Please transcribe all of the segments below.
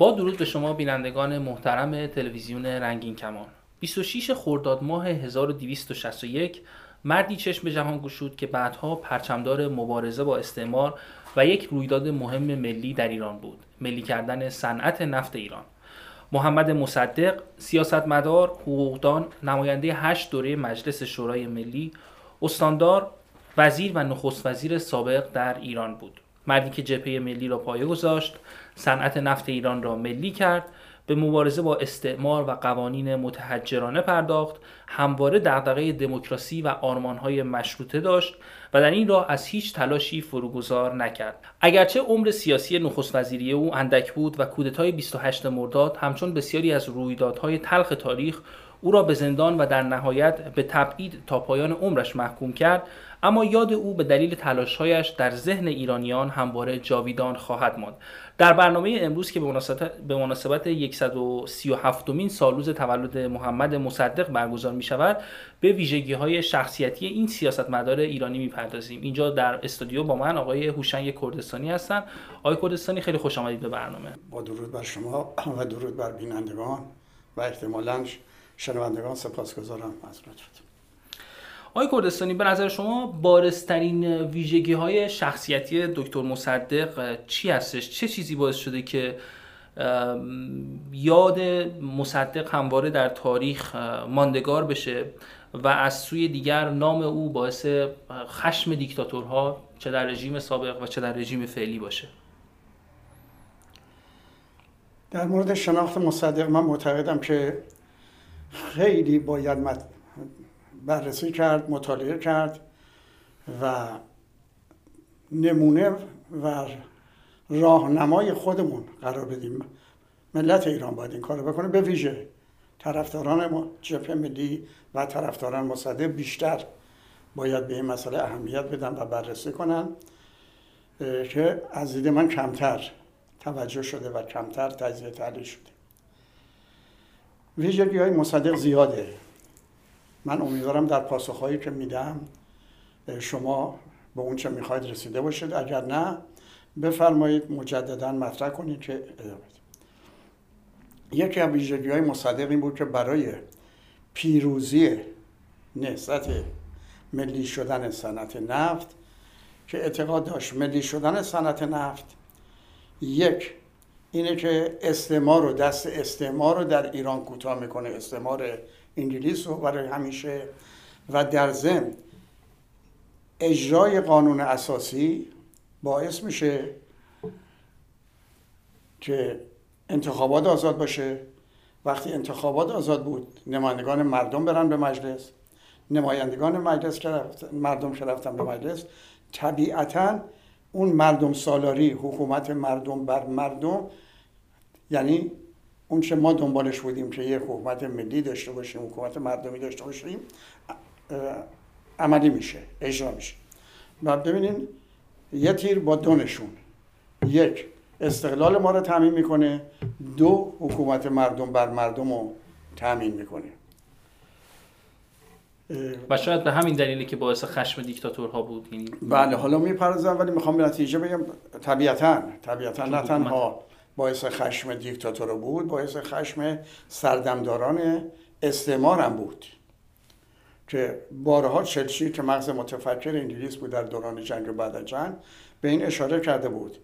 با درود به شما بینندگان محترم تلویزیون رنگین کمان. 26 خرداد ماه 1261 مردی چشم به جهان گشود که بعدها پرچمدار مبارزه با استعمار و یک رویداد مهم ملی در ایران بود. ملی کردن صنعت نفت ایران. محمد مصدق سیاستمدار حقوقدان نماینده هشت دوره مجلس شورای ملی استاندار وزیر و نخست وزیر سابق در ایران بود. مردی که جبهه ملی را پایه گذاشت صنعت نفت ایران را ملی کرد به مبارزه با استعمار و قوانین متحجرانه پرداخت همواره دغدغه دموکراسی و آرمانهای مشروطه داشت و در این راه از هیچ تلاشی فروگذار نکرد. اگرچه عمر سیاسی نخست وزیری او اندک بود و کودتای 28 مرداد همچون بسیاری از رویدادهای تلخ تاریخ او را به زندان و در نهایت به تبعید تا پایان عمرش محکوم کرد. اما یاد او به دلیل تلاشهایش در ذهن ایرانیان همواره جاویدان خواهد ماند. در برنامه امروز که به مناسبت به مناسبت 137 مین سالروز تولد محمد مصدق برگزار می شود به ویژگی های شخصیتی این سیاستمدار ایرانی می‌پردازیم. اینجا در استودیو با من آقای هوشنگ کردستانی هستن. آقای کردستانی خیلی خوش آمدید به برنامه. با درود بر شما و درود بر بینندگان و احتمالاً شنوندگان سپاسگزارم از لطفتون. آقای کردستانی به نظر شما بارسترین ویژگی های شخصیتی دکتر مصدق چی هستش؟ چه چیزی باعث شده که یاد مصدق همواره در تاریخ ماندگار بشه و از سوی دیگر نام او باعث خشم دیکتاتورها چه در رژیم سابق و چه در رژیم فعلی باشه؟ در مورد شناخت مصدق من معتقدم که خیلی باید بررسی کرد مطالعه کرد و نمونه و راهنمای خودمون قرار بدیم. ملت ایران باید این کارو بکنه به ویژه طرفداران جبهه ملی و طرفداران مصدق بیشتر باید به این مسئله اهمیت بدن و بررسی کنن که از دید من کمتر توجه شده و کمتر تجزیه تحلیل شده. ویژگی های مصدق زیاده. من امیدوارم در پاسخهایی که میدم شما به اون چه می‌خواید رسیده باشید. اگر نه بفرمایید مجددا مطرح کنید که یکی از ویژگی های مصدق این بود که برای پیروزی نهضت ملی شدن صنعت نفت که اعتقاد داشت ملی شدن صنعت نفت یک اینه که استعمار رو دست استعمار رو در ایران کوتاه می‌کنه. استعمار انگلیس رو برای همیشه و در ضمن اجرای قانون اساسی باعث میشه که انتخابات آزاد باشه. وقتی انتخابات آزاد بود نمایندگان مردم برن به مجلس. نمایندگان مجلس که مردم که رفتن به مجلس طبیعتا اون مردم سالاری حکومت مردم بر مردم یعنی اون چه ما دنبالش بودیم که یه حکومت ملی داشته باشیم حکومت مردمی داشته باشیم عملی میشه اجرا میشه. و ببینین یه تیر با دو نشون. یک استقلال ما رو تعمین می‌کنه. دو حکومت مردم بر مردم رو تعمین می‌کنه. و شاید به همین دلیلی که باعث خشم دیکتاتورها بود یعنی بله حالا می‌پردازم ولی می‌خوام به نتیجه بگم طبیعتا طبیعتا نه تنها باعث خشم دیکتاتور بود باعث خشم سردمداران استعمار هم بود. که بارها چلچی که مغز متفکر انگلیس بود در دوران جنگ و بعد جنگ به این اشاره کرده بود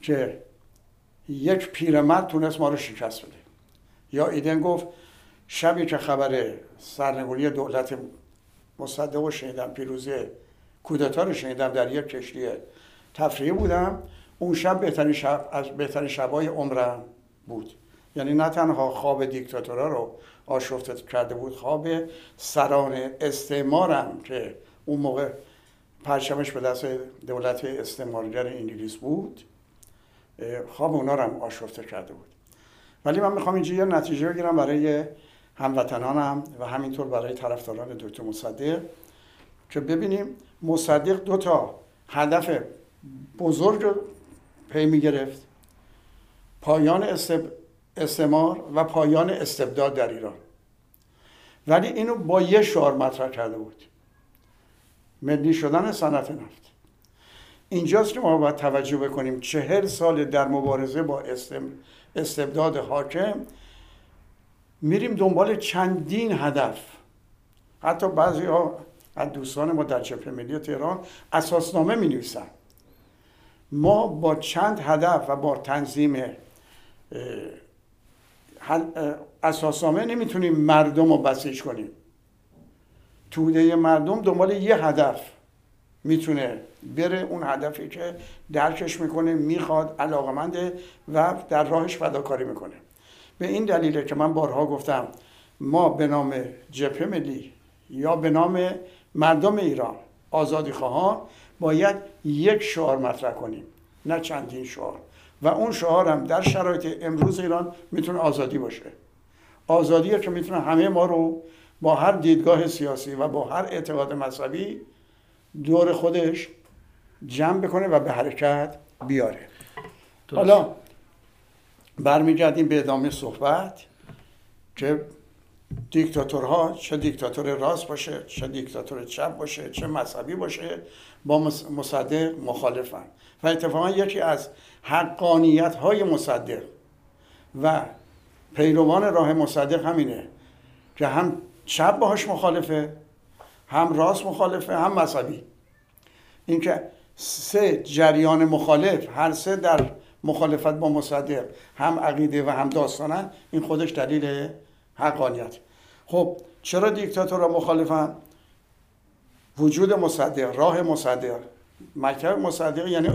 که یک پیرمرد تونست ما رو شکست بده. یا ایدن گفت شبی که خبر سرنگونی دولت مصدق رو شنیدم پیروزی کودتا رو شنیدم در یک کشتی تفریحی بودم اون شب بهترین شب از بهترین شبای عمرم بود. یعنی نه تنها خواب دیکتاتورا رو آشفته کرده بود خواب سران استعمارم که اون موقع پرچمش به دست دولت استعمارگر انگلیس بود خواب اونا رو هم آشفته کرده بود. ولی من می‌خوام اینجا یه نتیجه بگیرم برای هموطنانم و همینطور برای طرفداران دکتر مصدق که ببینیم مصدق دو تا هدف بزرگ پی می گرفت. پایان استعمار و پایان استبداد در ایران. ولی اینو با یه شعار مطرح کرده بود. ملی شدن صنعت نفت. اینجاست که ما باید توجه بکنیم چهل سال در مبارزه با استبداد حاکم میریم دنبال چندین هدف. حتی بعضی ها از دوستان ما در جبهه ملی تهران اساسنامه می نویسن ما با چند هدف و با تنظیم اساسنامه نمی‌تونیم مردم رو بسیج کنیم. توده مردم دنبال یه هدف می‌تونه بره اون هدفی که درکش می‌کنه می‌خواد علاقمنده و در راهش فداکاری می‌کنه. به این دلیله که من بارها گفتم ما به نام جبهه ملی یا به نام مردم ایران آزادی خواهان باید یک شعار مطرح کنیم نه چندین شعار. و اون شعار هم در شرایط امروز ایران می‌تونه آزادی باشه. آزادی که می‌تونه همه ما رو با هر دیدگاه سیاسی و با هر اعتقاد مذهبی دور خودش جمع بکنه و به حرکت بیاره. حالا برمیگردیم به ادامه صحبت که دیکتاتورها چه دیکتاتور راست باشه چه دیکتاتور چپ باشه چه مذهبی باشه با مصدق مخالفن. و اتفاقا یکی از حقانیت های مصدق و پیروان راه مصدق همینه که هم چپ باهاش مخالفه هم راست مخالفه هم مذهبی. اینکه سه جریان مخالف هر سه در مخالفت با مصدق هم عقیده و هم داستانن این خودش دلیل حقانیت. خب چرا دیکتاتورها مخالفن؟ وجود مصدق راه مصدق مکتب مصدق یعنی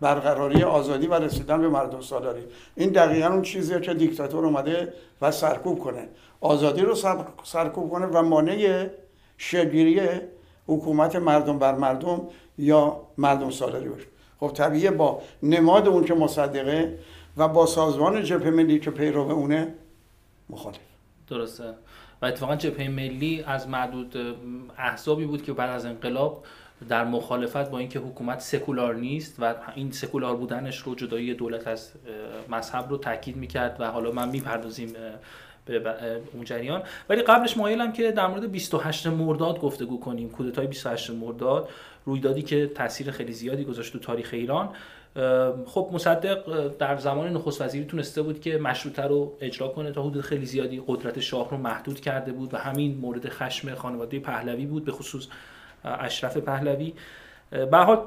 برقراری آزادی و رسیدن به مردم سالاری. این دقیقا اون چیزیه که دیکتاتور اومده و سرکوب کنه. آزادی رو سرکوب کنه و مانع شگیری حکومت مردم بر مردم یا مردم سالاری باشه. خب طبیعیه با نماد اون که مصدقه و با سازمان جبهه ملی که پیرو اونه مخالف. درسته. و اتفاقا جبهه ملی از معدود احزابی بود که بعد از انقلاب در مخالفت با اینکه حکومت سکولار نیست و این سکولار بودنش رو جدایی دولت از مذهب رو تاکید می‌کرد و حالا من می‌پردازیم به اون جریان. ولی قبلش مایلم که در مورد 28 مرداد گفتگو کنیم. کودتای 28 مرداد. رویدادی که تاثیر خیلی زیادی گذاشت تو تاریخ ایران. خب مصدق در زمان نخست وزیری تونسته بود که مشروطه رو اجرا کنه تا حدود خیلی زیادی قدرت شاه رو محدود کرده بود و همین مورد خشم خانواده پهلوی بود به خصوص اشرف پهلوی. به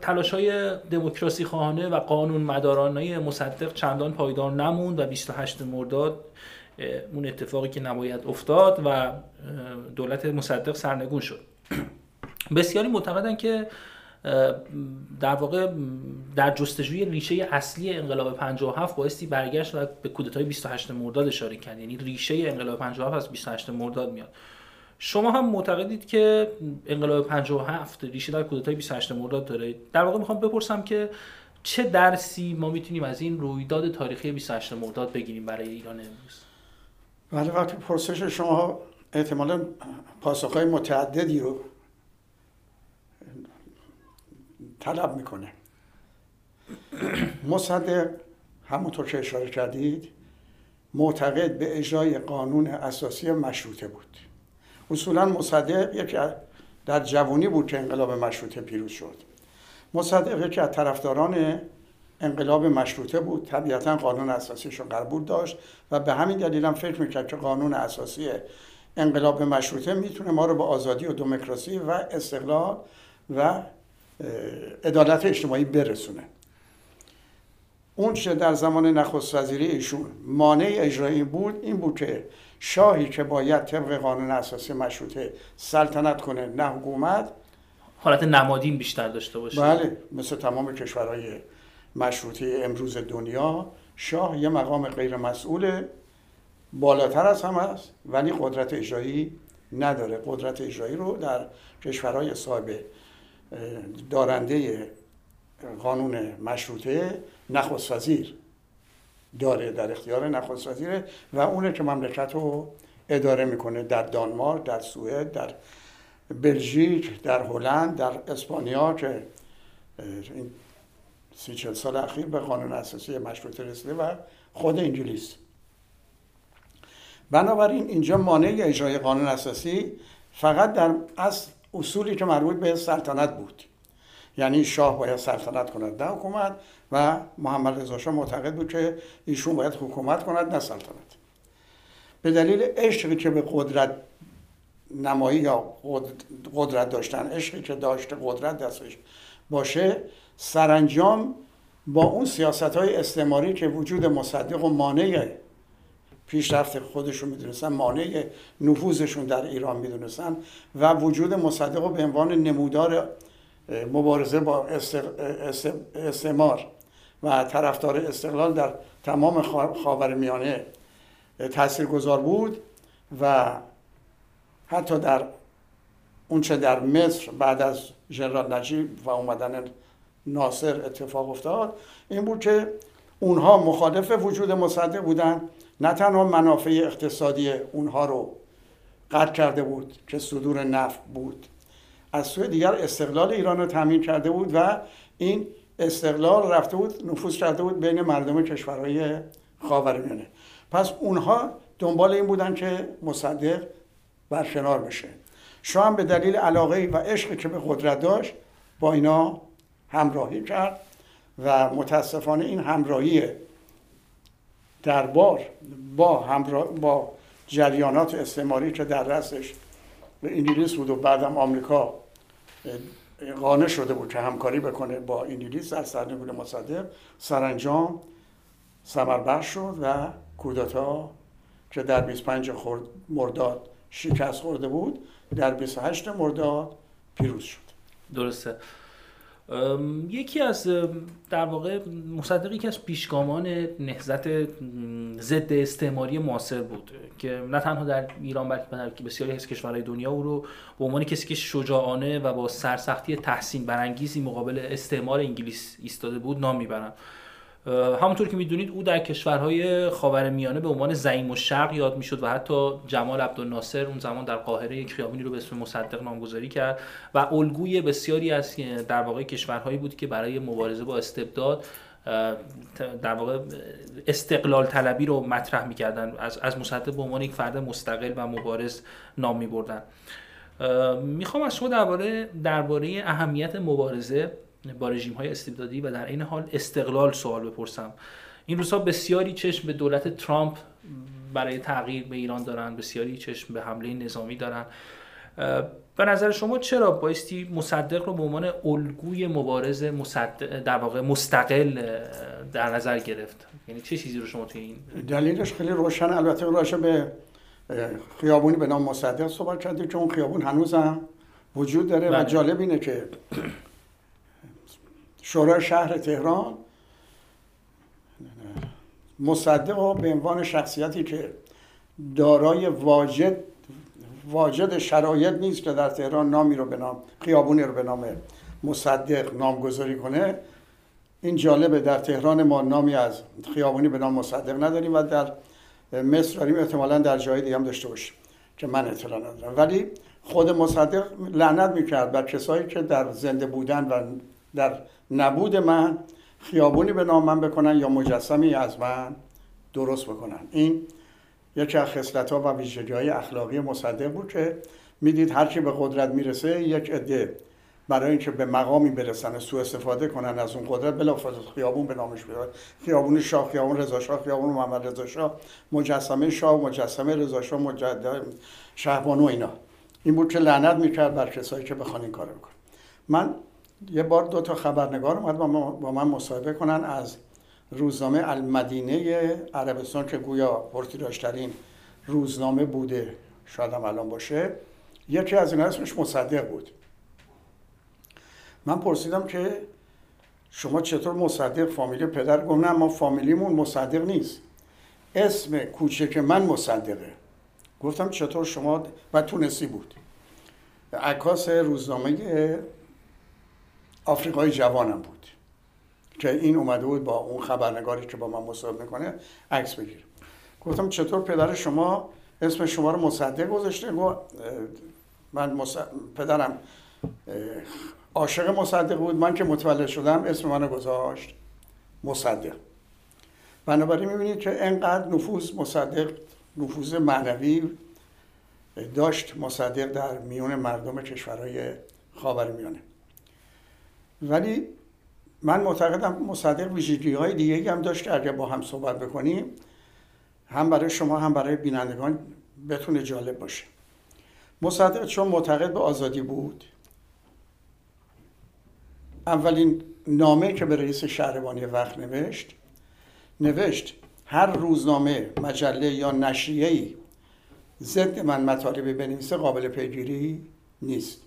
تلاش های دموکراسی خواهانه و قانون مدارانه مصدق چندان پایدار نموند و 28 مرداد اون اتفاقی که نباید افتاد و دولت مصدق سرنگون شد. بسیاری معتقدن که در واقع در جستجوی ریشه اصلی انقلاب 57 بایستی برگشت و به کودتای 28 مرداد اشاره کرد. یعنی ریشه انقلاب 57 از 28 مرداد میاد. شما هم معتقدید که انقلاب 57 ریشه در کودتای 28 مرداد داره؟ در واقع می‌خوام بپرسم که چه درسی ما می‌تونیم از این رویداد تاریخی 28 مرداد بگیریم برای ایران امروز؟ بله وقتی پرسش شما احتمالا پاسخهای متعددی رو طلب می‌کنه. مصدق همونطور که اشاره کردید معتقد به اجرای قانون اساسی مشروطه بود. اصولا مصدق یکی در جوانی بود که انقلاب مشروطه پیروز شد. مصدق یکی از طرفداران انقلاب مشروطه بود. طبیعتا قانون اساسیش رو قبول داشت و به همین دلیل هم فکر می‌کرد که قانون اساسی انقلاب مشروطه می‌تونه ما رو به آزادی و دموکراسی و استقلال و عدالت اجتماعی برسونه. اون چه در زمان نخست وزیری ایشون مانع اجرایی بود این بود که شاهی که باید طبق قانون اساسی مشروطه سلطنت کنه نه حکومت حالت نمادین بیشتر داشته باشه. بله مثل تمام کشورهای مشروطه امروز دنیا شاه یه مقام غیر مسئول بالاتر از هم است ولی قدرت اجرایی نداره. قدرت اجرایی رو در کشورهای صاحب دارنده قانون مشروطه نخست وزیر داره در اختیار نخست وزیره و اونه که مملکت رو اداره می‌کنه در دانمارک در سوئد در بلژیک در هلند در اسپانیا که این سی چل سال اخیر به قانون اساسی مشروطه رسیده و خود انگلیس. بنابراین اینجا مانع اجرای قانون اساسی فقط در از اصولی که مربوط به سلطنت بود. یعنی شاه باید سلطنت کند. نه حکومت و محمد رضا شاه معتقد بود که ایشون باید حکومت کند نه سلطنت. به دلیل عشقی که به قدرت نمایی یا قدرت داشتن عشقی که داشت قدرت دستش باشه سرانجام با اون سیاست های استعماری که وجود مصدق و مانع پیشرفت خودشون می‌دونستن مانع نفوذشون در ایران می‌دونستن و وجود مصدق به عنوان نمودار مبارزه با استعمار و طرفدار استقلال در تمام خاورمیانه تاثیرگذار بود و حتی در اونچه در مصر بعد از ژنرال نجیب و اومدن ناصر اتفاق افتاد این بود که اونها مخالف وجود مصدق بودن نه تنها منافع اقتصادی اونها رو قطع کرده بود که صدور نفت بود از سوی دیگر استقلال ایران رو تامین کرده بود و این استقلال رفته بود نفوذ کرده بود بین مردم کشورهای خاورمیانه. پس اونها دنبال این بودن که مصدق برکنار بشه. شاه هم به دلیل علاقه و عشقی که به قدرت داشت با اینا همراهی کرد و متاسفانه این همراهی دربار با همراه با جریانات استعماری که در رستش به انگلیس بود و بعدم آمریکا قانع شده بود که همکاری بکنه با انگلیس در سرنگون مصدق سرانجام سمربخش شد و کودتا که در 25 مرداد شکست خورده بود در 28 مرداد پیروز شد. درسته. یکی از در واقع مصدق یکی از پیشگامان نهزت ضد استعماری معاصر بود که نه تنها در ایران بلکه بسیاری از کشورهای دنیا او رو به عنوان کسی که شجاعانه و با سرسختی تحسین برانگیزی مقابل استعمار انگلیس ایستاده بود نام می‌برند. همونطور که می‌دونید او در کشورهای خاورمیانه به عنوان زعیم و شرق یاد می‌شد و حتی جمال عبدالناصر اون زمان در قاهره یک خیابانی رو به اسم مصدق نامگذاری کرد و الگوی بسیاری از در واقع کشورهایی بود که برای مبارزه با استبداد در واقع استقلال طلبی رو مطرح می‌کردن. از از مصدق به عنوان یک فرد مستقل و مبارز نام میبردن. می‌خوام از شما درباره درباره اهمیت مبارزه با رژیم های استبدادی و در این حال استقلال سوال بپرسم. این روزها بسیاری چشم به دولت ترامپ برای تغییر به ایران دارن بسیاری چشم به حمله نظامی دارن. به نظر شما چرا بایستی مصدق رو به عنوان الگوی مبارز مصدق در واقع مستقل در نظر گرفت؟ یعنی چه چیزی رو شما توی این دلیلش خیلی روشن. البته راشه به خیابونی به نام مصدق صحبت کردیم که اون خیابون هنوزم وجود داره و بله. جالب اینه که شورای شهر تهران مصدق به عنوان شخصیتی که دارای واجد واجد شرایط نیست که در تهران نامی رو به نام خیابونی رو به نام مصدق نامگذاری کنه. این جالبه در تهران ما نامی از خیابونی به نام مصدق نداریم و در مصر داریم احتمالا در جای دیگه هم داشته باشیم که من اطلاع ندارم. ولی خود مصدق لعنت می‌کرد بر کسایی که در زنده بودن و در نبود من خیابونی به نام من بکنن یا مجسمی از من درست بکنن. این یکی از خصلت ها و ویژگی های اخلاقی مصدق بود که می‌دید هر کی به قدرت می‌رسه یک عده برای اینکه به مقامی برسن سوء استفاده کنن از اون قدرت بلافاصله خیابون به نامش بیاره خیابون شاه خیابون رضا شاه خیابون محمد رضا شاه مجسمه شاه مجسمه رضا شاه مجد شهبانو اینا. این بود که لعنت می‌کرد بر کسایی که بخوان این کارو بکنن. من یه بار دو تا خبرنگار اومد با من مصاحبه کنن از روزنامه المدینه عربستان که گویا پرتیراژترین روزنامه بوده شاید هم الان باشه. یکی از اینا اسمش مصدق بود. من پرسیدم که شما چطور مصدق؟ فامیلی پدر گفت نه ما فامیلیمون مصدق نیست. اسم کوچک من مصدقه. گفتم چطور شما؟ و تونستی بود. عکاس روزنامه آفریقای جوانم بود که این اومده بود با اون خبرنگاری که با من مصاحبه می‌کنه عکس بگیر گفتم چطور پدر شما اسم شما رو مصدق گذاشته؟ گفت من پدرم عاشق مصدق بود. من که متولد شدم اسم منو گذاشت مصدق. بنابراین می‌بینید که انقدر نفوذ مصدق نفوذ معنوی داشت مصدق در میون مردم کشورهای خاورمیانه. ولی من معتقدم مصدق ویژگی های دیگه هم داشت که اگر با هم صحبت بکنیم هم برای شما هم برای بینندگان بتونه جالب باشه. مصدق چون معتقد به آزادی بود اولین نامه که به رئیس شهربانی وقت نوشت نوشت هر روزنامه مجله یا نشریه‌ای ضد من مطالبی بنویسه قابل پیگیری نیست.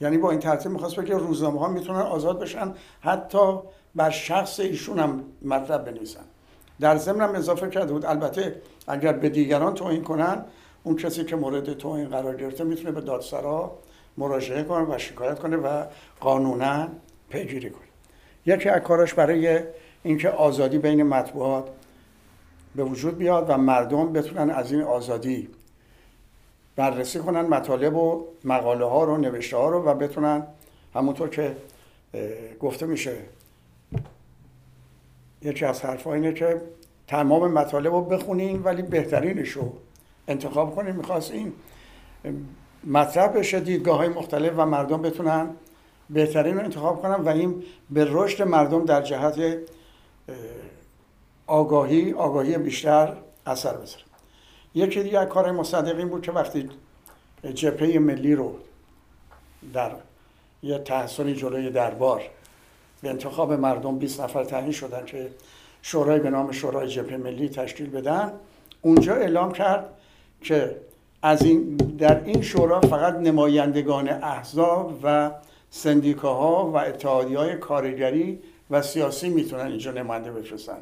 یعنی با این ترتیب می‌خواست بگه روزنامه ها می‌تونن آزاد بشن حتی بر شخص ایشون هم مطلب بنویسن. در ضمن اضافه کرده بود البته اگر به دیگران توهین کنن اون کسی که مورد توهین قرار گرفته می‌تونه به دادسرا مراجعه کنه و شکایت کنه و قانونا پیگیری کنه. یکی از کاراش برای اینکه آزادی بین مطبوعات به وجود بیاد و مردم بتونن از این آزادی بررسی کنن مطالب و مقاله ها رو نوشته ها رو و بتونن همونطور که گفته میشه. یکی از حرف اینه که تمام مطالب رو بخونین ولی بهترینش رو انتخاب کنین. می‌خواست این مطرح بشه دیدگاه های مختلف و مردم بتونن بهترین رو انتخاب کنن و این به رشد مردم در جهت آگاهی آگاهی بیشتر اثر بذاره. یکی دیگه کار مصدق این بود که وقتی جبهه ملی رو در یه تحصیلی جلوی دربار به انتخاب مردم 20 نفر تعیین شدن که شورای به نام شورای جبهه ملی تشکیل بدن اونجا اعلام کرد که از این در این شورا فقط نمایندگان احزاب و سندیکاها و اتحادی کارگری و سیاسی می‌تونن اینجا نماینده بفرستن.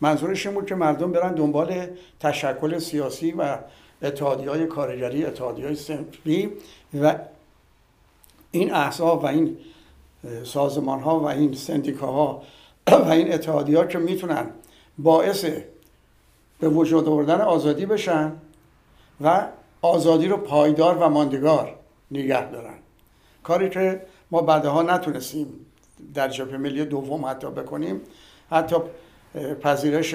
منظورش این بود که مردم برن دنبال تشکل سیاسی و اتحادی های کارگری اتحادی های سنفی و این احزاب و این سازمان ها و این سندیکا ها و این اتحادی ها که می‌تونن باعث به وجود آوردن آزادی بشن و آزادی رو پایدار و ماندگار نگه دارن. کاری که ما بعدها نتونستیم در جبهه ملی دوم حتی بکنیم حتی پذیرش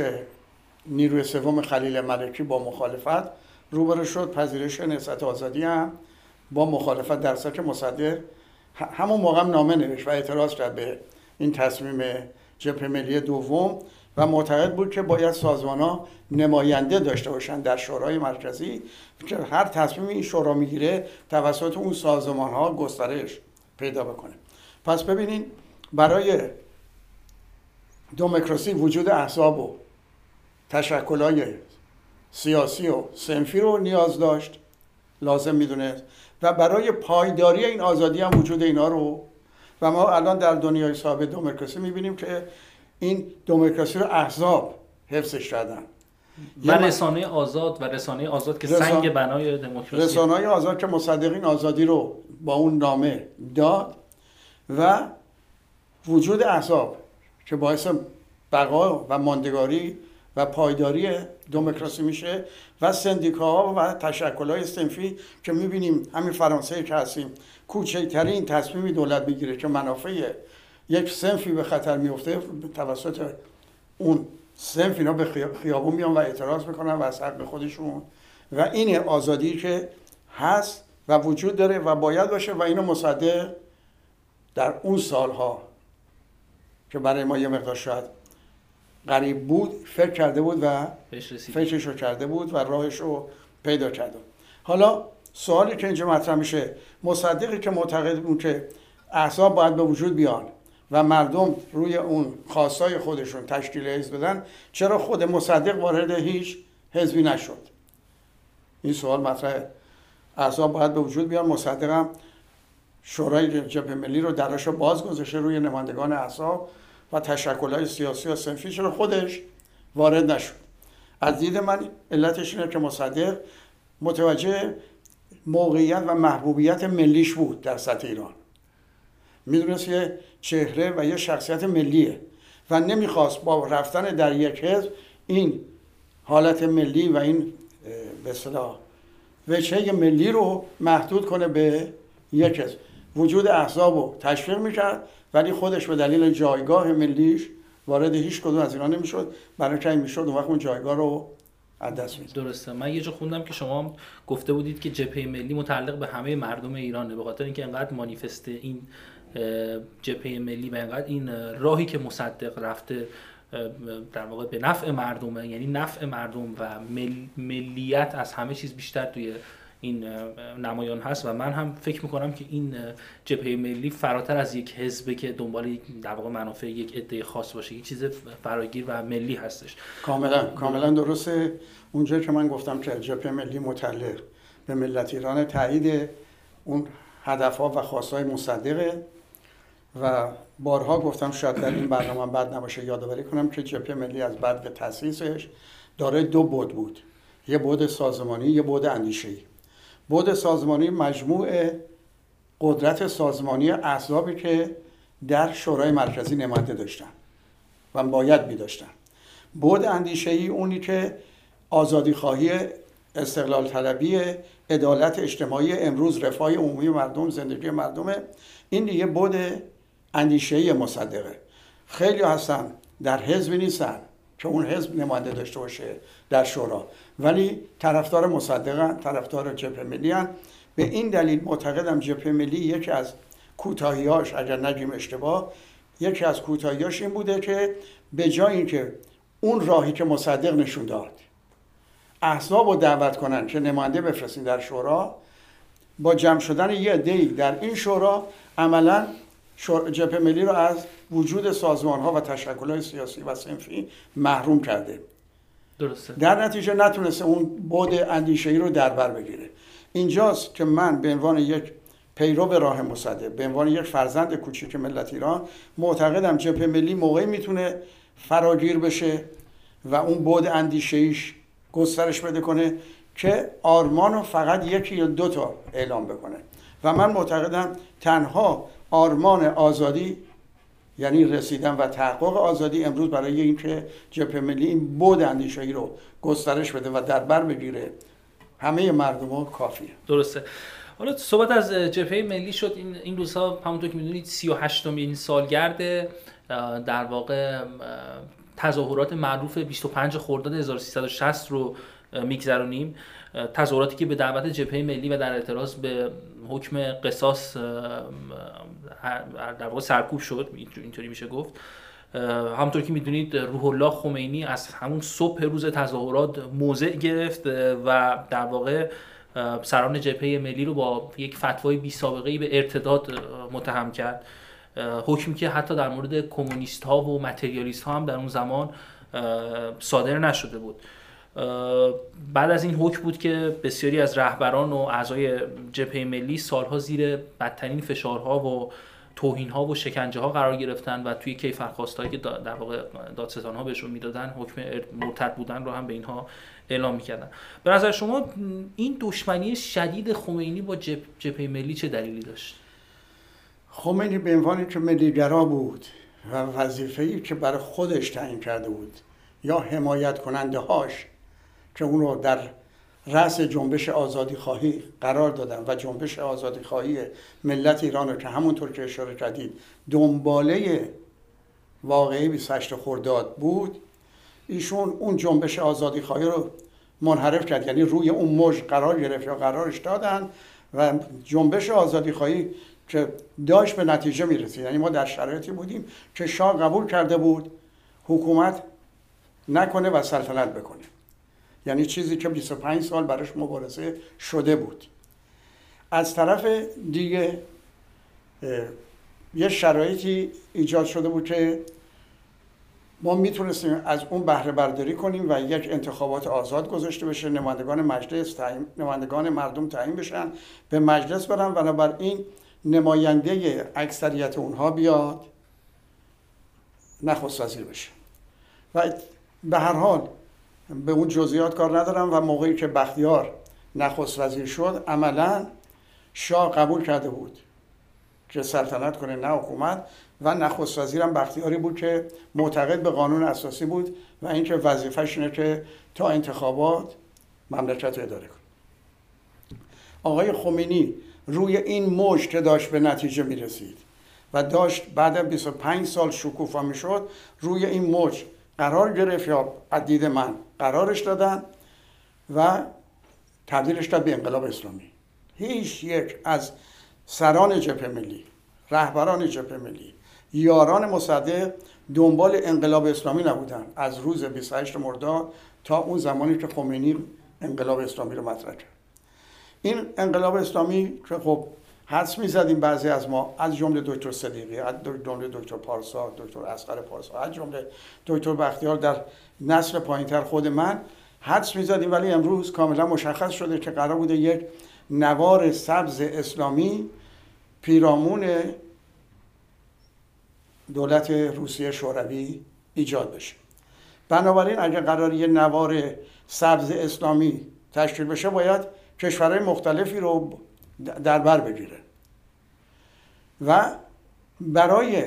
نیروی سوم خلیل ملکی با مخالفت روبرو شد. پذیرش نسبت آزادی هم با مخالفت در که مصدق. همون موقع نامه نوشت و اعتراض کرد به این تصمیم جبهه ملی دوم و معتقد بود که باید سازمان ها نماینده داشته باشند در شورای مرکزی که هر تصمیم این شورا می‌گیره توسط اون سازمان ها گسترش پیدا بکنه. پس ببینین برای دموکراسی وجود احزاب و تشکلهای سیاسی و سنفی رو نیاز داشت. لازم می‌دونه. و برای پایداری این آزادی هم وجود اینا رو. و ما الان در دنیای صاحب دموکراسی می‌بینیم که این دموکراسی رو احزاب حفظش کردن. و رسانه آزاد و رسانه آزاد که سنگ بنای دموکراسی. رسانه آزاد که مصدقین آزادی رو با اون نامه داد و وجود احزاب که باعث بقا و ماندگاری و پایداری دموکراسی میشه و سندیکاها و تشکلهای سنفی که می‌بینیم همین فرانسه که هستیم کوچکترین تصمیمی دولت می‌گیره که منافع یک سنفی به خطر میفته توسط اون سنف اینا به خیابون میان و اعتراض می‌کنن و از حق خودشون. و این آزادی که هست و وجود داره و باید باشه و اینو مصدق در اون سالها که برای ما یه مقدار شاید غریب بود فکر کرده بود و فکرش رو کرده بود و راهش رو پیدا کرده. حالا سوالی که اینجا مطرح میشه مصدقی که معتقد بود که احزاب باید به وجود بیان و مردم روی اون خواستای خودشون تشکیل حزب بدن چرا خود مصدق وارد هیچ حزبی نشد؟ این سوال مطرح. احزاب باید به وجود بیان مصدق هم شورای جبهه ملی رو دراش باز گذاشته روی نمایندگان احزاب و تشکلهای سیاسی و سنفی چرا خودش وارد نشد. از دید من علتش اینه که مصدق متوجه موقعیت و محبوبیت ملیش بود در سطح ایران. می‌دونست یه چهره و یه شخصیت ملیه و نمی‌خواست با رفتن در یک حزب این حالت ملی و این به اصطلاح وجهه ملی رو محدود کنه به یک حزب. وجود احزاب رو تشویق می‌کرد ولی خودش به دلیل جایگاه ملیش وارد هیچ کدوم از اینا نمی‌شد. برای که می‌شد؟ اون وقت اون جایگاه رو از دست درسته. من یه جا خوندم که شما گفته بودید که جبهه ملی متعلق به همه مردم ایرانه به خاطر اینکه انقدر مانیفست این جبهه ملی به اینقدر این راهی که مصدق رفته در واقع به نفع مردمه یعنی نفع مردم و ملیت از همه چیز بیشتر توی این نمایان هست و من هم فکر می‌کنم که این جبهه ملی فراتر از یک حزبه که دنبال در واقع منافع یک عده خاص باشه یک چیز فراگیر و ملی هستش. کاملا کاملا درسته. اونجا که من گفتم که جبهه ملی متعلق به ملت ایران تایید اون هدفها و خواستهای مصدقه و بارها گفتم شاید در این برنامه بد نباشه یادآوری کنم که جبهه ملی از بعد به تاسیسش داره دو بود بود. یه بود سازمانی یه بود اندیشه‌ای. بود سازمانی مجموع قدرت سازمانی احزابی که در شورای مرکزی نماینده داشتن و باید می داشتن بود اندیشه ای اونی که آزادی خواهی استقلال طلبی عدالت اجتماعی امروز رفاه عمومی مردم زندگی مردمه این دیگه بود اندیشه مصدقه. خیلی هستن در حزبی نیستن. که اون حزب نماینده داشته باشه در شورا. ولی طرفدار مصدقن طرفدار جبهه ملی به این دلیل معتقدم جبهه ملی یکی از کوتاهیاش اگر نگیم اشتباه یکی از کوتاهیاش این بوده که به جای اینکه اون راهی که مصدق نشون داد احزاب رو دعوت کنن که نماینده بفرستین در شورا با جمع شدن یه عده‌ای در این شورا عملا جبهه ملی رو از وجود سازمان ها و تشکل های سیاسی و سنفی محروم کرده. درسته. در نتیجه نتونسته اون بود اندیشه ای رو در بر بگیره. اینجاست که من به عنوان یک پیرو به راه مصدق به عنوان یک فرزند کوچیک ملت ایران معتقدم جبهه ملی موقعی می‌تونه فراگیر بشه و اون بود اندیشه ایش گسترش بده کنه که آرمان رو فقط یکی یا دو تا اعلام بکنه. و من معتقدم تنها آرمان آزادی یعنی رسیدن و تحقق آزادی امروز برای اینکه جبهه ملی این بود اندیشایی رو گسترش بده و در بر بگیره همه مردم کافیه. درسته. حالا صحبت از جبهه ملی شد. این این روزها همونطور که می‌دونید 38 این سالگرد در واقع تظاهرات معروف 25 خرداد 1360 رو میگذرونیم. تظاهراتی که به دعوت جبهه ملی و در اعتراض به حکم قصاص در واقع سرکوب شد اینطوری میشه گفت. همونطور که می‌دونید روح الله خمینی از همون صبح روز تظاهرات موضع گرفت و در واقع سران جبهه ملی رو با یک فتوای بی سابقه به ارتداد متهم کرد. حکمی که حتی در مورد کمونیست ها و متریالیست ها هم در اون زمان صادر نشده بود. بعد از این حکم بود که بسیاری از رهبران و اعضای جبهه ملی سالها زیر بدترین فشارها و توهین ها و شکنجه ها قرار گرفتن و توی کیفرخواست هایی که در واقع دادستان ها بهشون می‌دادن حکم مرتد بودن رو هم به اینها اعلام می‌کردن. به نظر شما این دشمنی شدید خمینی با جبهه ملی چه دلیلی داشت؟ خمینی به عنوان که ملیگرا بود و وظیفه‌ای که برای خودش تعیین کرده بود یا حمایت کننده هاش که اون رو در رأس جنبش آزادی خواهی قرار دادن و جنبش آزادی خواهی ملت ایران رو که همونطور که اشاره کردید دنباله واقعی 28 خرداد بود ایشون اون جنبش آزادی خواهی رو منحرف کرد. یعنی روی اون موج قرار گرفت یا قرارش دادن و جنبش آزادی خواهی که داشت به نتیجه می‌رسید. یعنی ما در شرایطی بودیم که شاه قبول کرده بود حکومت نکنه و سلطنت بکنه. یعنی چیزی که 25 سال براش مبارزه شده بود. از طرف دیگه یه شرایطی ایجاد شده بود که ما می‌تونستیم از اون بهره برداری کنیم و یک انتخابات آزاد گذاشته بشه نمایندگان مجلس نمایندگان مردم تعیین بشن به مجلس برن. بنابراین نماینده اکثریت اونها بیاد نخست وزیر بشه. و به هر حال به اون جزئیات کار ندارم و موقعی که بختیار نخست وزیر شد عملا شاه قبول کرده بود که سلطنت کنه نه حکومت. و نخست وزیرم بختیاری بود که معتقد به قانون اساسی بود و اینکه وظیفش اینه که تا انتخابات مملکت رو اداره کنه. آقای خمینی روی این موج که داشت به نتیجه می رسید و داشت بعد 25 سال شکوفا می شد روی این موج قرار گرفت یا عدید من قرارش دادن و تبدیلش داد به انقلاب اسلامی. هیچ یک از سران جبهه ملی رهبران جبهه ملی یاران مصدق دنبال انقلاب اسلامی نبودن. از روز 28 مرداد تا اون زمانی که خمینی انقلاب اسلامی رو مطرح کرد. این انقلاب اسلامی که خب حدس می‌زدیم بعضی از ما از جمله دکتر صدیقی از جمله دکتر پارسا دکتر اسقر پارسا از جمله دکتر بختیار در نسل پایینتر خود من حدس می‌زدیم ولی امروز کاملا مشخص شده که قرار بوده یک نوار سبز اسلامی پیرامون دولت روسیه شوروی ایجاد بشه. بنابراین اگر قرار یه نوار سبز اسلامی تشکیل بشه باید کشورهای مختلفی رو در بر بگیره. و برای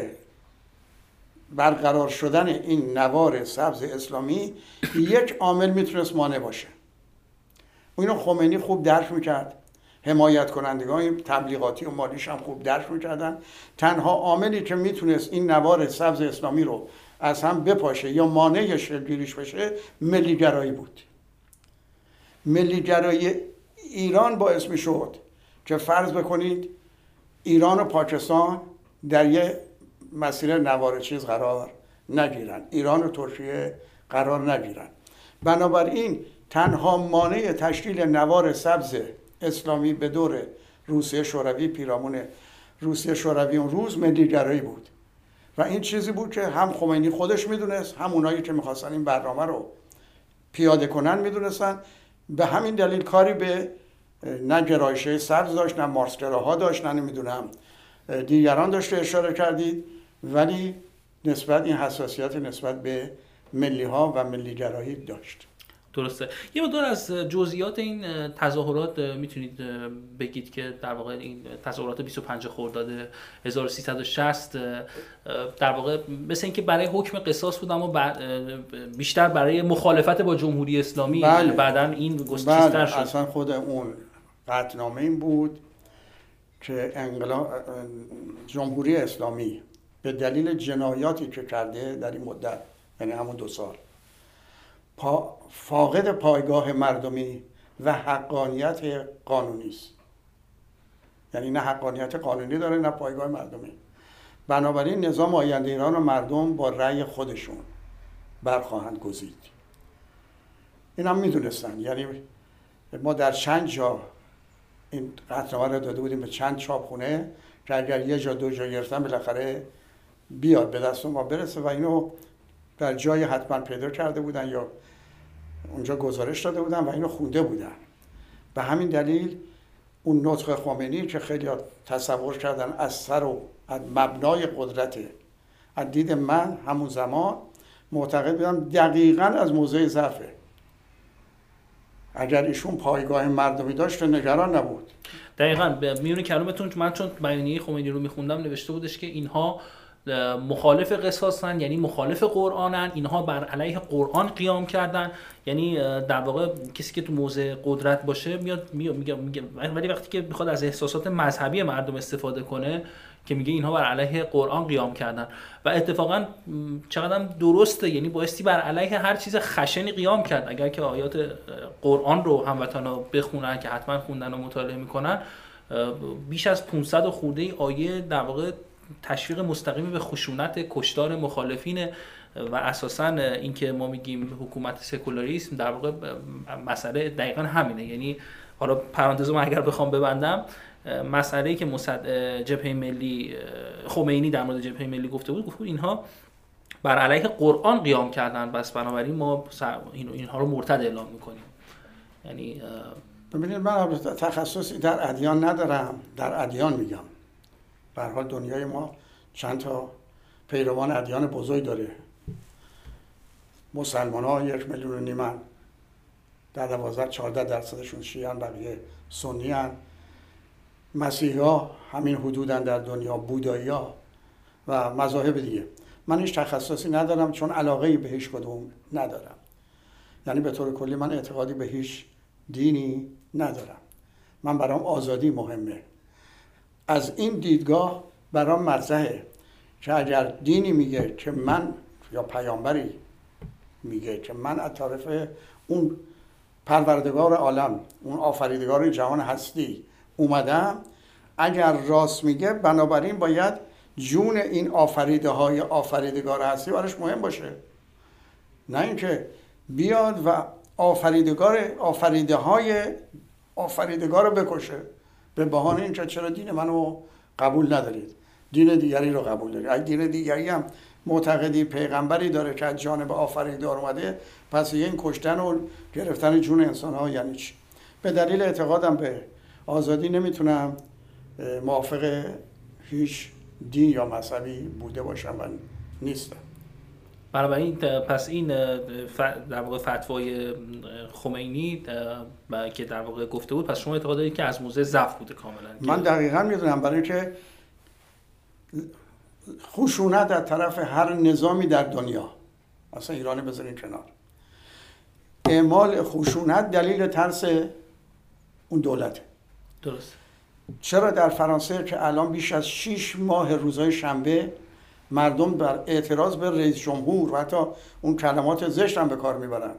برقرار شدن این نوار سبز اسلامی یک عامل می‌تونست مانع باشه. اینو خمینی خوب درک می‌کرد. حمایت کنندگان تبلیغاتی و مالیش هم خوب درک می‌کردن. تنها عاملی که می‌تونست این نوار سبز اسلامی رو از هم بپاشه یا مانع شکلگیریش بشه ملیگرایی بود. ملیگرایی ایران باعث می‌شد که فرض بکنید ایران و پاکستان در یه مسیر نوار چیز قرار نگیرن. ایران و ترکیه قرار نگیرن. بنابراین تنها مانع تشکیل نوار سبز اسلامی به دور روسیه شوروی پیرامون روسیه شوروی اون روز ملیگرایی بود. و این چیزی بود که هم خمینی خودش می‌دونست هم اونایی که می‌خواستن این برنامه رو پیاده کنن می‌دونستن. به همین دلیل کاری به نه گرایشه سبز داشت نه مارسگراها داشت نه نمی‌دونم دیگران داشته اشاره کردید. ولی نسبت این حساسیت نسبت به ملی ها و ملیگرایی داشت درسته یه مقدار از جزئیات این تظاهرات می‌تونید بگید که در واقع این تظاهرات 25 خرداد 1360 در واقع مثل اینکه برای حکم قصاص بود اما بیشتر برای مخالفت با جمهوری اسلامی بله. بعدا این گسترتر بله. شد اصلا خود اون قطنامه این بود که انقلاب جمهوری اسلامی به دلیل جنایاتی که کرده در این مدت یعنی همون دو سال. پا فاقد پایگاه مردمی و حقانیت قانونی است. یعنی نه حقانیت قانونی داره نه پایگاه مردمی. بنابراین نظام آینده ایران و مردم با رأی خودشون برخواهند گزید. این هم می‌دونستن. یعنی ما در چند جا این قطنامه رو داده بودیم به چند چاپخونه که اگر یه جا دو جا گرفتن بالاخره بیاد به دست ما برسه و اینو در جای حتما پیدا کرده بودن یا اونجا گزارش داده بودن و اینو خونده بودن. به همین دلیل اون نطق خمینی که خیلی تصور کردن از سر و از مبنای قدرت از دید من همون زمان معتقد بودم دقیقا از موضع ضعفه. اگر ایشون پایگاه مردمی داشت نگران نبود. دقیقا میون کلامتون من چون بیانیه خمینی رو میخوندم نوشته بودش که اینها مخالف قصاصن یعنی مخالف قرآنن. اینها بر علیه قرآن قیام کردن. یعنی در واقع کسی که تو موضع قدرت باشه میاد میگه ولی وقتی که می‌خواد از احساسات مذهبی مردم استفاده کنه که میگه اینها بر علیه قرآن قیام کردن. و اتفاقا چقدر درسته. یعنی بایستی بر علیه هر چیز خشنی قیام کرد. اگر که آیات قرآن رو هموطنا بخونن که حتما خوندن و مطالعه می‌کنن بیش از 500 خورده آیه در واقع تشویق مستقیمی به خشونت کشتار مخالفین و اساسا اینکه ما میگیم حکومت سکولاریسم در واقع مسئله دقیقا همینه. یعنی حالا پرانتزم اگر بخوام ببندم مسئله که مصد جبهه ملی خمینی در مورد جبهه ملی گفته بود گفت اینها بر علیه قرآن قیام کردن. بس بنابراین ما اینها رو مرتد اعلام می‌کنیم. یعنی ببینید من تخصصی در ادیان ندارم. در ادیان میگم. به حال دنیای ما چند تا پیروان ادیان بزرگ داره. مسلمان ها یک میلیون و نیمن در دوازده چهارده درصدشون شیعن بقیه سنی هن. مسیحی ها همین حدودن در دنیا بودایی ها و مذاهب دیگه. من هیچ تخصصی ندارم چون علاقه به هیچ کدوم ندارم. یعنی به طور کلی من اعتقادی به هیچ دینی ندارم. من برام آزادی مهمه. از این دیدگاه برام مطرحه که اگر دینی میگه که من یا پیامبری میگه که من از طرف اون پروردگار عالم اون آفریدگار جهان هستی اومدم اگر راست میگه بنابراین باید جون این آفریده های آفریدگار هستی براش مهم باشه. نه اینکه بیاد و آفریدگار آفریده های آفریدگار رو بکشه. به بهانه اینکه چرا دین منو قبول ندارید. دین دیگری رو قبول دارید. اگه دین دیگری هم معتقدی پیغمبری داره که از جانب آفریدگار اومده پس این کشتن و گرفتن جون انسان ها یعنی چی؟ به دلیل اعتقادم به آزادی نمی‌تونم موافق هیچ دین یا مذهبی بوده باشم و نیستم. بنابراین پس این در واقع فتوای خمینی که در واقع گفته بود پس شما اعتقاد دارید که از موزه ضعف بوده کاملا؟ من دقیقا می‌دونم برای که خشونت در طرف هر نظامی در دنیا اصلا ایرانی بذارین کنار. اعمال خشونت دلیل ترس اون دولته. درست. چرا در فرانسه که الان بیش از 6 ماه روزهای شنبه مردم بر اعتراض به رئیس جمهور و حتی اون کلمات زشت هم به کار می‌برن.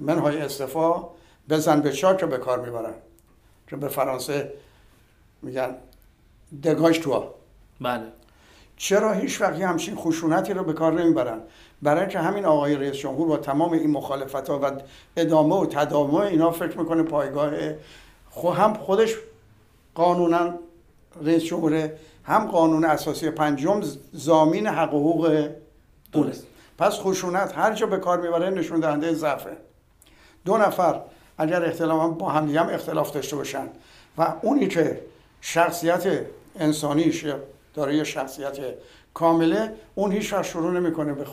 منهای استفا بزن به چاک به کار می‌برن. که به فرانسه میگن دگاش تو بله. چرا هیچ وقتی همچین خشونتی رو به کار نمی‌برن؟ برای که همین آقای رئیس جمهور با تمام این مخالفت ها و ادامه و تدامه اینا فکر می‌کنه پایگاه. خو هم خودش قانونا رئیس جمهور هم قانون اساسی پنجم زامین حق و حقوق درست. پس خشونت هر جا به کار می‌بره نشون دهنده ضعفه. دو نفر اگر اختلاف با هم هم اختلاف داشته باشن و اونی که شخصیت انسانیش داره شخصیت کامله اون هیچ وقت شروع نمی‌کنه به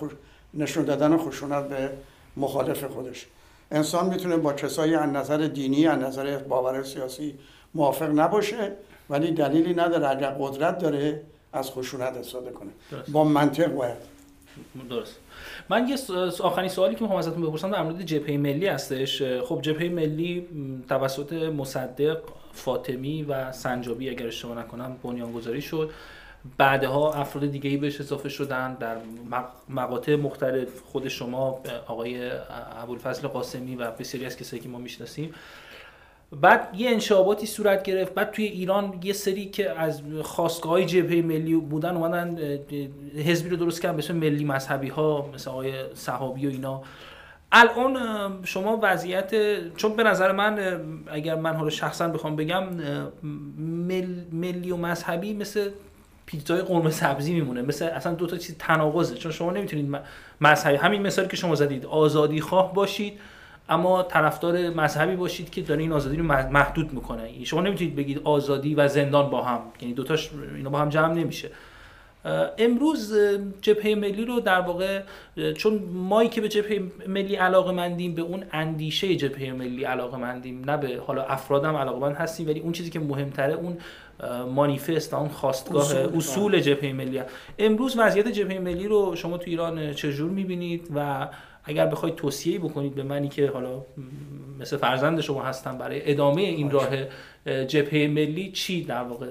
نشون دادن خشونت به مخالف خودش. انسان می‌تونه با کسایی از نظر دینی از نظر باور سیاسی موافق نباشه. ولی دلیلی نداره. اگر قدرت داره از خشونت استفاده کنه. با منطق باید. درست. من یه آخرین سوالی که می‌خوام ازتون بپرسم در مورد جبهه ملی هستش. خب جبهه ملی توسط مصدق فاطمی و سنجابی اگر اشتباه نکنم بنیانگذاری شد. بعدها افراد دیگه ای بهش اضافه شدن. در مقاطع مختلف خود شما آقای ابوالفضل قاسمی و بسیاری از کسایی که ما می‌شناسیم بعد یه انشاباتی صورت گرفت بعد توی ایران یه سری که از خواستگاه های جبهه ملی بودن اومدن حزبی رو درست کردن به ملی مذهبی ها مثل آقای صحابی و اینا. الان شما وضعیت چون به نظر من اگر من حالا شخصا بخوام بگم مل، ملی و مذهبی مثل پیتزای قرمه سبزی میمونه. مثل اصلا دو تا چیز تناقضه. چون شما نمی‌تونید مذهبی همین مثالی که شما زدید آزادی خواه باشید. اما طرفدار مذهبی باشید که داره این آزادی رو محدود می‌کنه. شما نمی‌تونید بگید آزادی و زندان با هم. یعنی دوتاش اینا با هم جمع نمیشه. امروز جبهه ملی رو در واقع چون مایی که به جبهه ملی علاقه مندیم به اون اندیشه جبهه ملی علاقه مندیم. نه به حالا افرادم علاقه مند هستیم ولی اون چیزی که مهمتره اون مانیفست اون خواستگاه اصول, اصول جبهه ملی. امروز وضعیت جبهه ملی رو شما تو ایران چجور می‌بینید و اگر بخواید توصیه بکنید به منی که حالا مثل فرزند شما هستم برای ادامه این راه جبهه ملی چی در واقع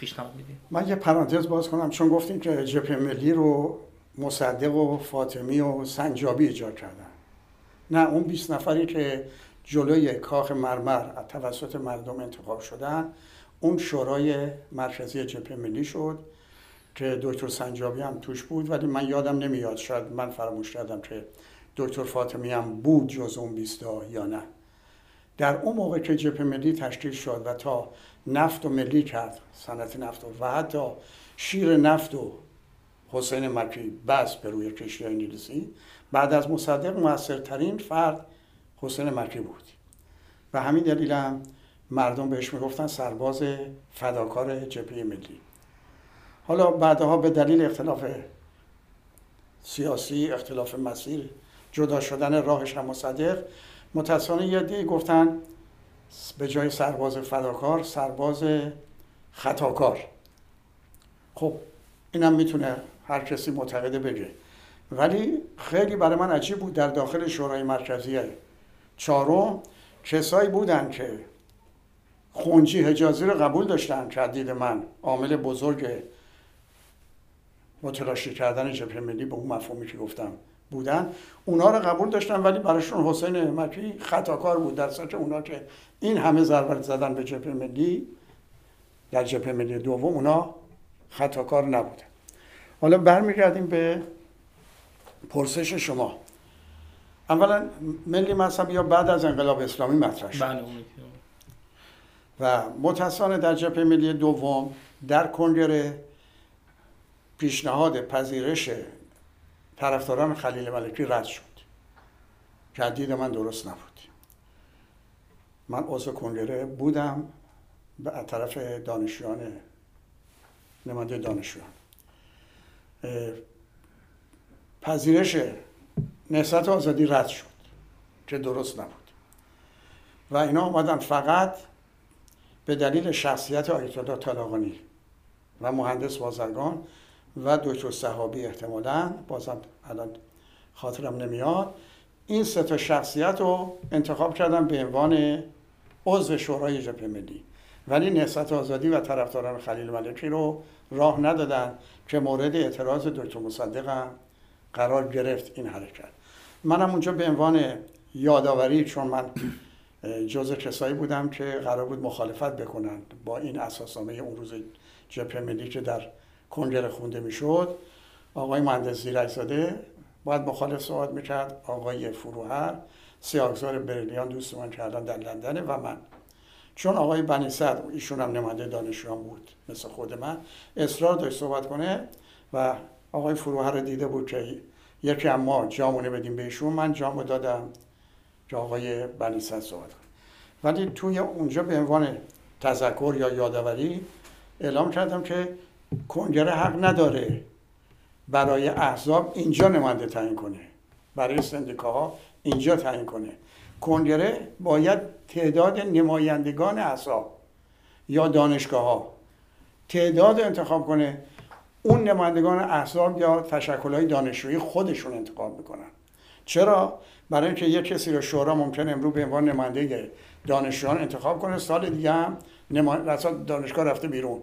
پیشنهاد می‌دید من یه پرانتز باز کنم. چون گفتیم که جبهه ملی رو مصدق و فاطمی و سنجابی ایجاد کردن. نه اون 20 نفری که جلوی کاخ مرمر توسط مردم انتخاب شدن اون شورای مرکزی جبهه ملی شد. که دکتر سنجابی هم توش بود ولی من یادم نمیاد شاید من فراموش کردم که دکتر فاطمی هم بود جز اون بیستا یا نه. در اون موقع که جبهه ملی تشکیل شد و تا نفت و ملی کرد صنعت نفت و, و حتی شیر نفت و حسین مکی بس به روی کشتی انگلیسی بعد از مصدق موثرترین فرد حسین مکی بود. و همین دلیل هم مردم بهش می‌گفتن سرباز فداکار جبهه ملی. حالا بعدها به دلیل اختلاف سیاسی اختلاف مسیر جدا شدن راهش هم مصدق متاسفانه یه دی گفتن به جای سرباز فداکار سرباز خطاکار. خب اینم می‌تونه هر کسی معتقده بگه. ولی خیلی برای من عجیب بود در داخل شورای مرکزی چهارم کسایی بودن که خونجی حجازی رو قبول داشتن که من عامل بزرگ متلاشی کردن جبهه ملی به اون مفهومی که گفتم بودن. اونا رو قبول داشتن ولی براشون حسین مکی خطاکار بود. در سطح اونا که این همه ضربت زدن به جبهه ملی در جبهه ملی دوم اونا خطاکار نبودن حالا برمیگردیم به پرسش شما. اولا ملی مذهبی یا بعد از انقلاب اسلامی مطرح شد؟ بله و متاسفانه در جبهه ملی دوم در کنگره پیشنهاد پذیرش طرفداران خلیل ملکی رد شد. که من درست نبود. من عضو کنگره بودم به طرف دانشجویان نماینده دانشجویان. پذیرش نهضت آزادی رد شد که درست نبود. و اینا آمدن فقط به دلیل شخصیت آیت الله و مهندس بازرگان و دکتر صحابی احتمالا بازم الان خاطرم نمیاد. این سه تا شخصیت رو انتخاب کردم به عنوان عضو شورای جبهه ملی. ولی نهضت آزادی و طرفداران خلیل ملکی رو راه ندادن که مورد اعتراض دکتر مصدق قرار گرفت این حرکت. منم اونجا به عنوان یادآوری چون من جزء کسایی بودم که قرار بود مخالفت بکنن با این اساسنامه اون روز جبهه ملی که در کنگره خونده می‌شد. آقای مهندس زیرکزاده باید مخالف صحبت می‌کرد. آقای فروهر سیاگزار بریلیان دوست من که الان در لندنه و من. چون آقای بنی صدر ایشون هم نماینده دانشجویان بود مثل خود من. اصرار داشت صحبت کنه و آقای فروهر رو دیده بود که یکی اما جامونه بدیم بهشون. من جامو دادم که آقای بنی صدر صحبت کنه. ولی توی اونجا به عنوان تذکر یا یادآوری اعلام کردم که کنگره حق نداره. برای احزاب اینجا نماینده تعیین کنه. برای سندیکاها اینجا تعیین کنه. کنگره باید تعداد نمایندگان احزاب یا دانشگاه ها تعداد انتخاب کنه. اون نمایندگان احزاب یا تشکلهای دانشجویی خودشون انتخاب می‌کنن. چرا؟ برای اینکه یک کسی رو شورا ممکن امروز به عنوان نماینده دانشجویان انتخاب کنه سال دیگه هم دانشگاه رفته بیرون.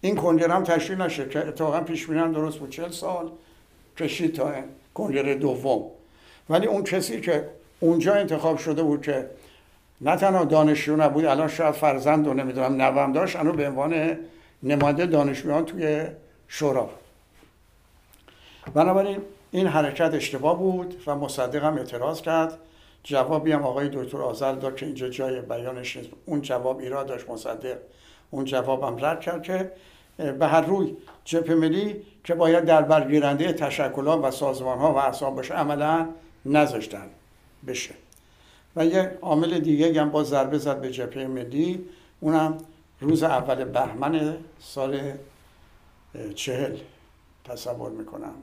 این کنگره هم تشکیل نشه که اتفاقا پیش درست بود. چل سال کشید تا کنگره دوم. ولی اون کسی که اونجا انتخاب شده بود که نه تنها دانشجو نبود الان شاید فرزند و نمی‌دونم نوام داشت انو به عنوان نماینده دانشجویان توی شورا. بنابراین این حرکت اشتباه بود و مصدق هم اعتراض کرد. جوابی هم آقای دکتر آزل داد که اینجا جای بیانش نیست. اون جواب ایراد داشت مصدق. اون جوابم رد کرد که به هر روی جبهه ملی که باید در برگیرنده تشکلات و سازمان ها و احساب باشه عملا نذاشتن بشه. و یه عامل دیگه هم با ضربه زد به جبهه ملی. اونم روز اول بهمن سال چهل تصور می‌کنم.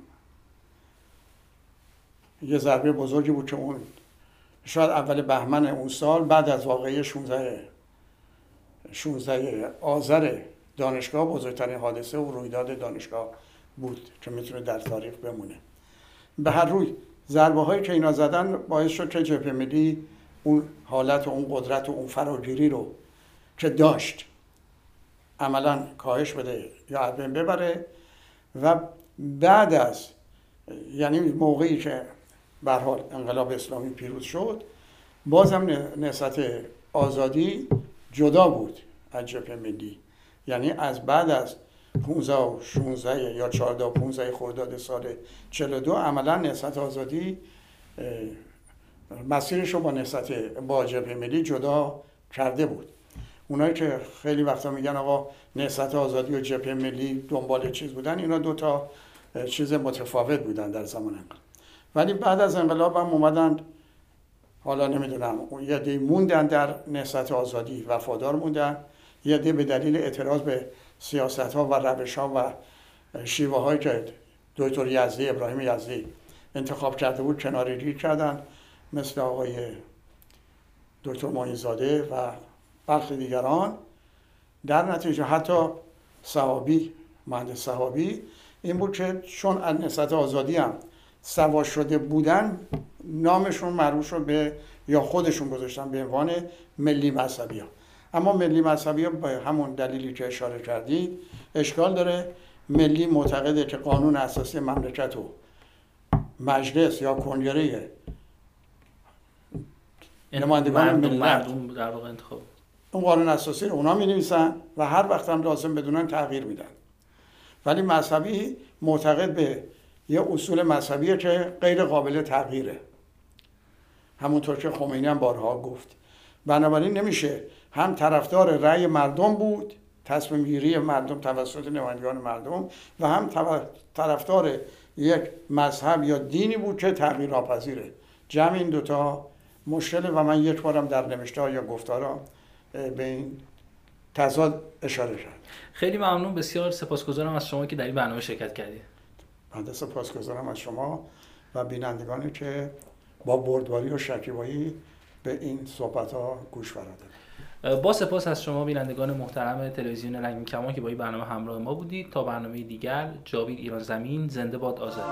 یه ضربه بزرگی بود که اون شاید اول بهمن اون سال بعد از واقعی 16 16 آذر دانشگاه بزرگترین حادثه و رویداد دانشگاه بود که می‌تونه در تاریخ بمونه. به هر روی ضربه هایی که اینا زدن باعث شد که جبهه ملی اون حالت و اون قدرت و اون فراگیری رو که داشت عملا کاهش بده یا از ببره و بعد از یعنی موقعی که به حال انقلاب اسلامی پیروز شد بازم نسبت آزادی جدا بود از جبهه ملی. یعنی از بعد از 15 و 16 یا 14 و 15 خرداد سال 42 عملا نهضت آزادی مسیرش رو با نهضت با جبهه ملی جدا کرده بود. اونایی که خیلی وقتا میگن آقا نهضت آزادی و جبهه ملی دنبال چیز بودن اینا دو تا چیز متفاوت بودن در زمان انقلاب. ولی بعد از انقلاب هم اومدن حالا نمی‌دونم یه دی موندن در نهضت آزادی وفادار موندن یه دی به دلیل اعتراض به سیاست ها و روش ها و شیوه های که دکتر یزدی ابراهیم یزدی انتخاب کرده بود کناری کردن مثل آقای دکتر ماینزاده و برخی دیگران. در نتیجه حتی صحابی مهندس صحابی این بود که چون از نسبت آزادی هم سوا شده بودن نامشون معروف شد به یا خودشون گذاشتن به عنوان ملی مذهبی ها اما ملی مذهبی ها به همون دلیلی که اشاره کردید اشکال داره ملی معتقده که قانون اساسی مملکت و مجلس یا کنگره نمایندگان مردم در واقع انتخاب. اون قانون اساسی رو اونا می نویسن و هر وقت هم لازم بدونن تغییر میدن. ولی مذهبی معتقد به یه اصول مذهبیه که غیر قابل تغییره. همونطور که خمینی هم بارها گفت. بنابراین نمیشه. هم طرفدار رأی مردم بود تصمیم گیری مردم توسط نمایندگان مردم و هم طرفدار یک مذهب یا دینی بود که تغییر ناپذیره. جمع این دوتا مشکل و من یک بارم در نوشته یا گفتارم به این تضاد اشاره شد خیلی ممنون. بسیار سپاسگزارم از شما که در این برنامه شرکت کردید. بنده سپاسگزارم از شما و بینندگانی که با بردباری و شکیبایی به این صحبت ها گوش فرادن با سپاس از شما بینندگان محترم تلویزیون رنگین کمان که با این برنامه همراه ما بودید. تا برنامه دیگر جاوید ایران زمین زنده باد آزادی.